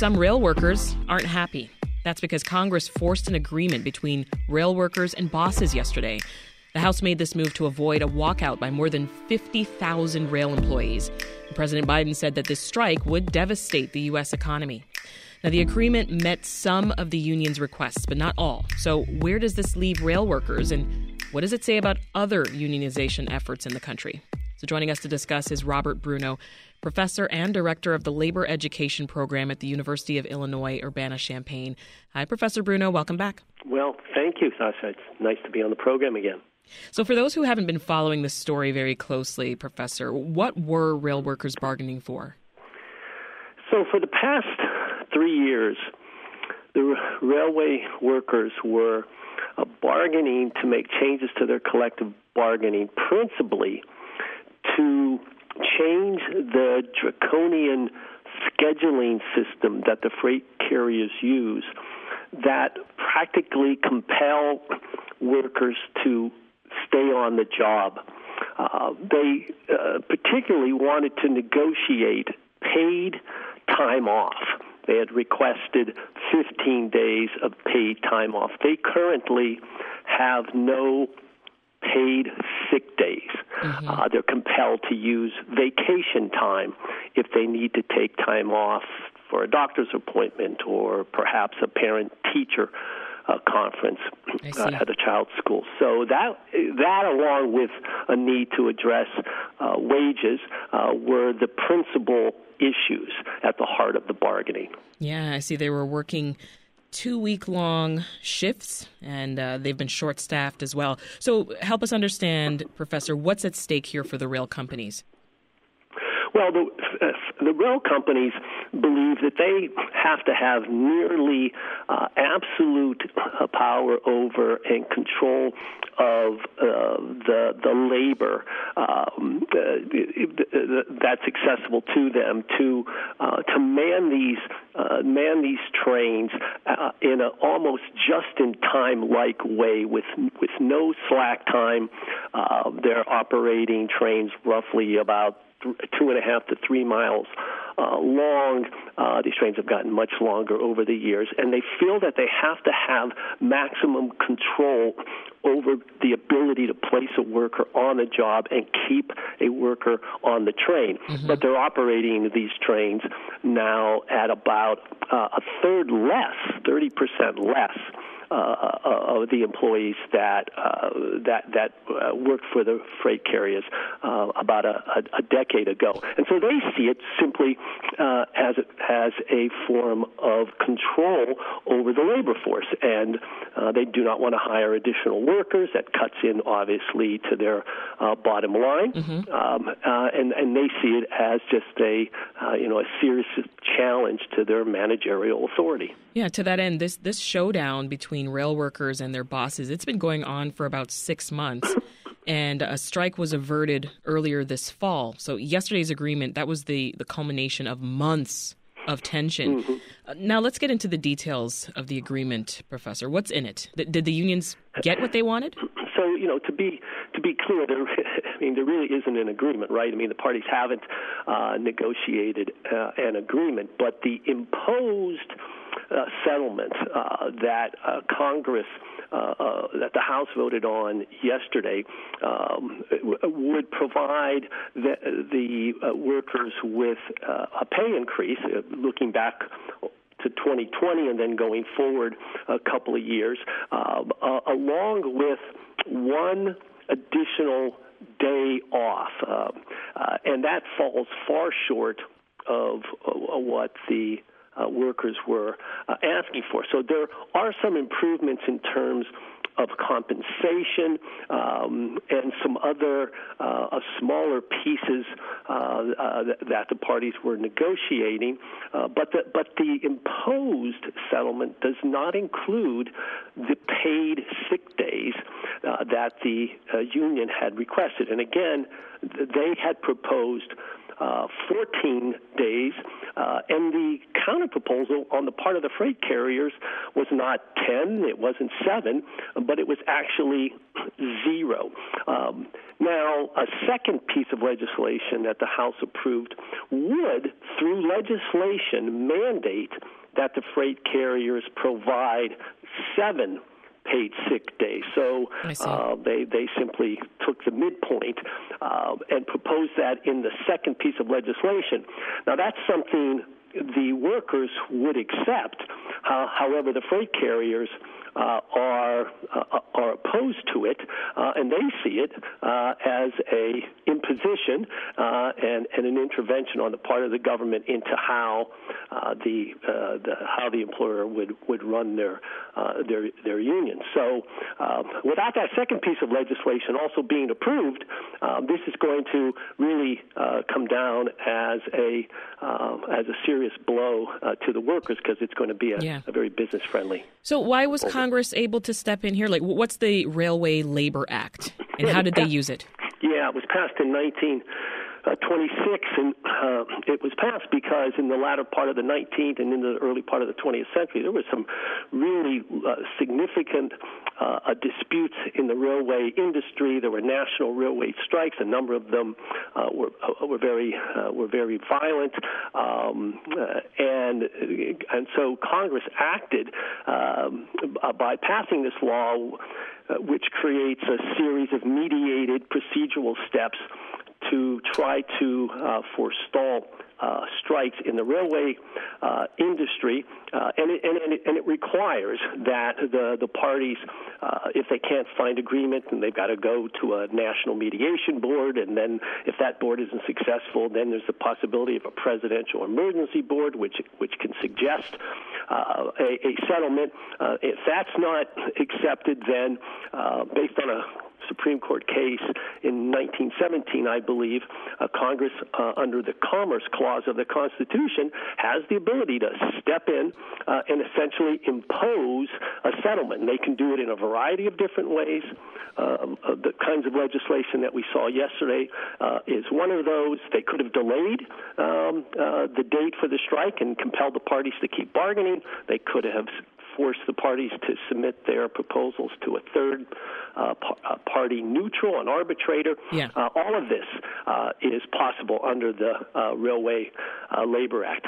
some rail workers aren't happy. That's because Congress forced an agreement between rail workers and bosses yesterday. The House made this move to avoid a walkout by more than 50,000 rail employees. President Biden said that this strike would devastate the U.S. economy. Now, the agreement met some of the union's requests, but not all. So, where does this leave rail workers, and what does it say about other unionization efforts in the country? So, joining us to discuss is Robert Bruno, professor and director of the Labor Education Program at the University of Illinois Urbana Champaign. Hi, Professor Bruno. Welcome back. Well, thank you, Sasha. It's nice to be on the program again. So, for those who haven't been following this story very closely, Professor, what were rail workers bargaining for? So, for the past three years, the railway workers were uh, bargaining to make changes to their collective bargaining, principally to change the draconian scheduling system that the freight carriers use that practically compel workers to stay on the job. Uh, they uh, particularly wanted to negotiate paid time off. They had requested 15 days of paid time off. They currently have no paid sick days. Mm-hmm. Uh, they're compelled to use vacation time if they need to take time off for a doctor's appointment or perhaps a parent teacher uh, conference uh, at a child's school. So that that, along with a need to address uh, wages, uh, were the principal issues at the heart of the bargaining. Yeah, I see. They were working two week long shifts and uh, they've been short staffed as well. So, help us understand, Professor, what's at stake here for the rail companies? Well, the, uh, the rail companies believe that they have to have nearly uh, absolute uh, power over and control of uh, the the labor um, uh, that's accessible to them to uh, to man these man these trains in an almost just in time like way with with no slack time. they're operating trains roughly about two and a half to three miles uh, long. Uh, these trains have gotten much longer over the years, and they feel that they have to have maximum control over the ability to place a worker on a job and keep a worker on the train. Mm-hmm. But they're operating these trains now at about uh, a third less, 30% less uh, of the employees that uh, that that uh, worked for the freight carriers uh, about a, a, a decade ago, and so they see it simply uh, as as a form of control over the labor force, and uh, they do not want to hire additional workers. That cuts in obviously to their uh, bottom line, mm-hmm. um, uh, and and they see it as just a uh, you know a serious challenge to their managerial authority. Yeah, to that end, this this showdown between rail workers and their bosses, it's been going on for about six months. and a strike was averted earlier this fall. So yesterday's agreement, that was the, the culmination of months of tension. Mm-hmm. Uh, now let's get into the details of the agreement, Professor. What's in it? Th- did the unions get what they wanted? So you know, to be to be clear, there, I mean, there really isn't an agreement, right? I mean, the parties haven't uh, negotiated uh, an agreement, but the imposed uh, settlement uh, that uh, Congress. Uh, uh, that the House voted on yesterday um, would provide the, the uh, workers with a pay increase. looking back to 2020 and then going forward a couple of years, um, along with one additional day off, um, and that falls far short of what the uh, workers were uh, asking for. So there are some improvements in terms of compensation um, and some other uh, smaller pieces uh, uh, that the parties were negotiating, uh, but the, but the imposed settlement does not include the paid sick days that the union had requested. And again, they had proposed uh, 14 days, uh, and the counterproposal on the part of the freight carriers was not 10, it wasn't 7, but it was actually zero. Um, Now, a second piece of legislation that the House approved would, through legislation, mandate that the freight carriers provide seven paid sick days. So uh, they they simply took the midpoint uh, and proposed that in the second piece of legislation. Now that's something the workers would accept. Uh, however, the freight carriers uh, are uh, are opposed to it, uh, and they see it uh, as a imposition uh, and, and an intervention on the part of the government into how uh, the, the how the employer would would run their their their union. So, without that second piece of legislation also being approved, um, this is going to really come down as a um, as a serious blow to the workers because it's going to be a, yeah. a very business friendly. So, why was Congress able to step in here? Like, what's the Railway Labor Act, and how did they use it? Yeah, it was passed in 19- uh, 26, and uh, it was passed because in the latter part of the 19th and in the early part of the 20th century, there were some really uh, significant uh, uh, disputes in the railway industry. There were national railway strikes. A number of them uh, were were very were very violent, um, and and so Congress acted um, by passing this law. which creates a series of mediated procedural steps to try to uh, forestall uh, strikes in the railway uh, industry, uh, and, it, and, it, and, it, requires that the the parties, uh, if they can't find agreement, then they've got to go to a national mediation board, and then if that board isn't successful, then there's the possibility of a presidential emergency board, which which can suggest uh, a, a, settlement. if that's not accepted, then based on a Supreme Court case in 1917, I believe, uh, Congress, uh, under the Commerce Clause of the Constitution, has the ability to step in uh, and essentially impose a settlement. And they can do it in a variety of different ways. Um, uh, the kinds of legislation that we saw yesterday uh, is one of those. They could have delayed um, uh, the date for the strike and compelled the parties to keep bargaining. They could have force the parties to submit their proposals to a third uh, uh, party neutral, an arbitrator. Yeah. Uh, all of this uh, is possible under the uh, Railway uh, Labor Act.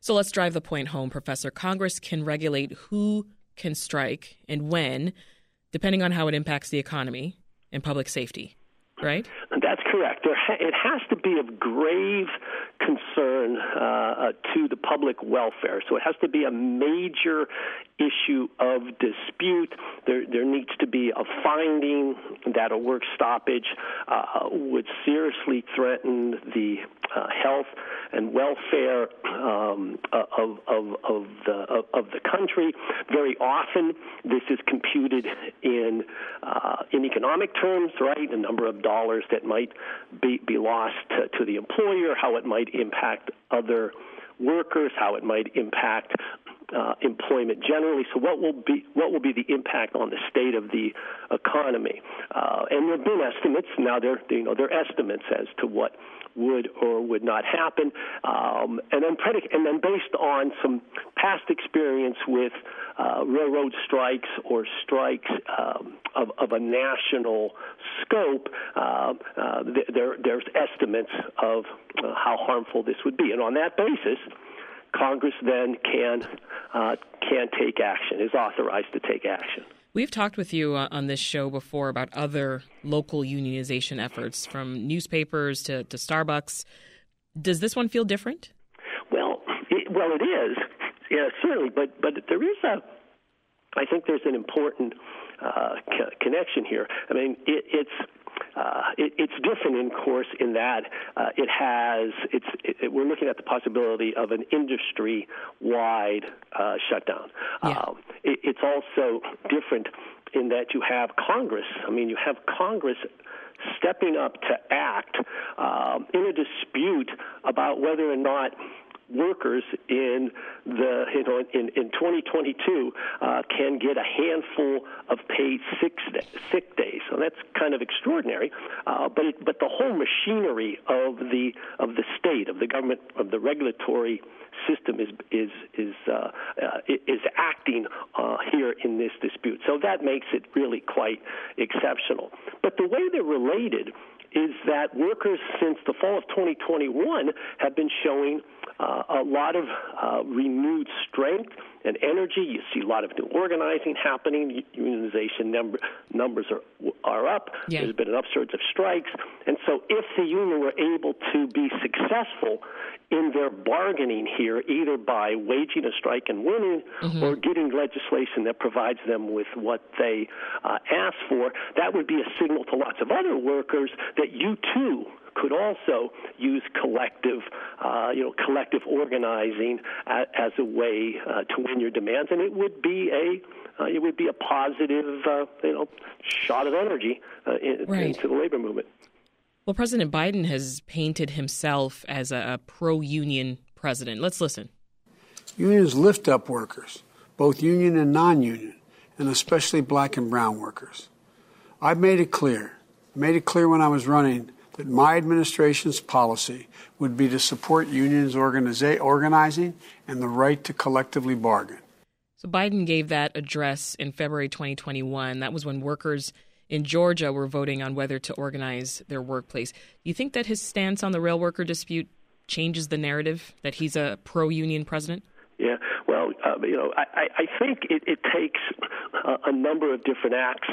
So let's drive the point home, Professor. Congress can regulate who can strike and when, depending on how it impacts the economy and public safety right? That's correct. There it has to be of grave concern uh, uh, to the public welfare. So it has to be a major issue of dispute. There, there needs to be a finding that a work stoppage uh, would seriously threaten the uh, health and welfare um, of, of, of, the, of, of, the country. Very often, this is computed in uh, in economic terms, right? The number of dollars that might be, be lost to, to the employer, how it might impact other workers, how it might impact uh, employment generally. So, what will be what will be the impact on the state of the economy? Uh, and there have been estimates. Now, they're you know they're estimates as to what would or would not happen, um, and then predic- and then based on some past experience with uh, railroad strikes or strikes um, of, of, a national scope, uh, uh, there, there's estimates of uh, how harmful this would be, and on that basis. Congress then can uh, can take action, is authorized to take action. We've talked with you uh, on this show before about other local unionization efforts, from newspapers to, to Starbucks. Does this one feel different? Well, it, well, it is, yeah, certainly. But but there is a, I think there's an important uh, co- connection here. I mean, it, it's uh, it, it's different, in course, in that uh, it has. It's. It, we're looking at the possibility of an industry-wide uh, shutdown. Yeah. Um, it, it's also different in that you have Congress. I mean, you have Congress stepping up to act um, in a dispute about whether or not workers in the you know in in 2022 uh, can get a handful of paid sick sick days. So that's kind of extraordinary. Uh, but it, but the whole machinery of the of the state of the government of the regulatory system is is is uh, uh, is acting uh, here in this dispute. So that makes it really quite exceptional. But the way they're related is that workers since the fall of 2021 have been showing uh, a lot of uh, renewed strength and energy. You see a lot of new organizing happening. Unionization number, numbers are are up. Yeah. There's been an upsurge of strikes, and so if the union were able to be successful in their bargaining here, either by waging a strike and winning, mm-hmm. or getting legislation that provides them with what they uh, ask for, that would be a signal to lots of other workers that you too could also use collective, uh, you know, collective organizing as, as a way uh, to win your demands, and it would be a uh, it would be a positive, uh, you know, shot of energy uh, in, right. into the labor movement. Well, President Biden has painted himself as a, a pro-union president. Let's listen. Unions lift up workers, both union and non-union, and especially black and brown workers. I've made it clear, made it clear when I was running that my administration's policy would be to support unions organiza- organizing and the right to collectively bargain. So Biden gave that address in February 2021. That was when workers in Georgia were voting on whether to organize their workplace. Do you think that his stance on the rail worker dispute changes the narrative that he's a pro union president? Yeah, well, you know, I, I think it, it takes a, a number of different acts,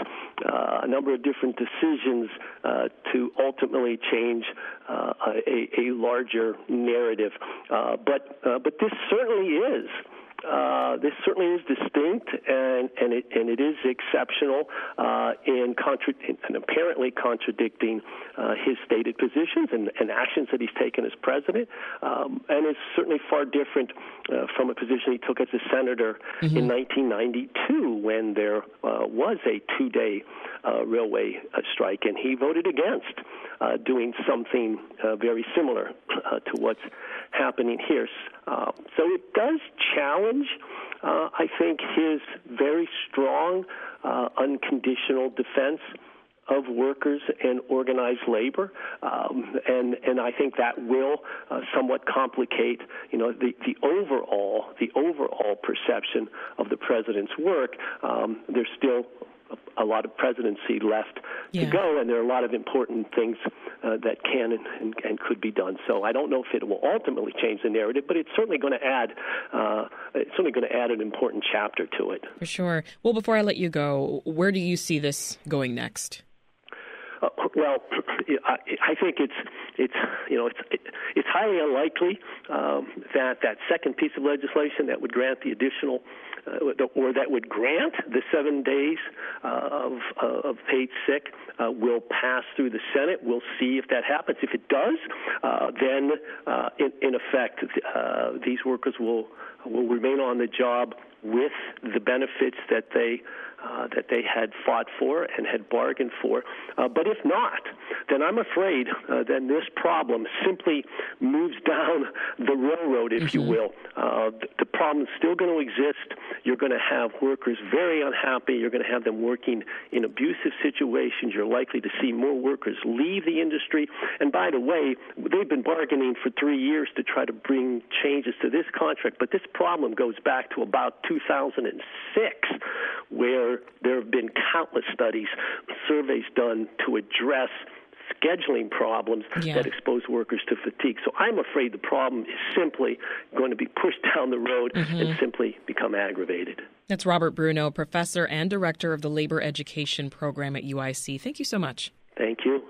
uh, a number of different decisions uh, to ultimately change uh, a, a larger narrative. Uh, but uh, but this certainly is uh, this certainly is distinct and and it and it is exceptional uh, in, contra- in apparently contradicting uh, his stated positions and, and, actions that he's taken as president, um, and it's certainly far different uh, from a position he took as a senator mm-hmm. in 1992 when there uh, was a two-day uh, railway strike, and he voted against doing something very similar to what's happening here. Uh, so it does challenge, uh, I think, his very strong uh, unconditional defense of workers and organized labor, um, and and I think that will uh, somewhat complicate, you know, the the overall the overall perception of the president's work. Um, there's still a, lot of presidency left yeah. to go, and there are a lot of important things uh, that can and, and, and, could be done. So I don't know if it will ultimately change the narrative, but it's certainly going to add uh, it's certainly going to add an important chapter to it. For sure. Well, before I let you go, where do you see this going next? Uh, well, I, I think it's it's you know it's it's highly unlikely um, that that second piece of legislation that would grant the additional uh, or that would grant the seven days uh, of uh, of paid sick uh, will pass through the Senate. We'll see if that happens. If it does, uh, then uh, in, in effect these workers will will remain on the job with the benefits that they uh, that they had fought for and had bargained for. Uh, but if not, then I'm afraid uh, then this problem simply moves down the railroad, if mm-hmm. you will. Uh, the, the problem is still going to exist. You're going to have workers very unhappy. You're going to have them working in abusive situations. You're likely to see more workers leave the industry. And by the way, they've been bargaining for three years to try to bring changes to this contract, but this problem goes back to about 2006, where there have been countless studies, surveys done to address scheduling problems yeah. that expose workers to fatigue. So I'm afraid the problem is simply going to be pushed down the road mm-hmm. and simply become aggravated. That's Robert Bruno, professor and director of the Labor Education Program at UIC. Thank you so much. Thank you.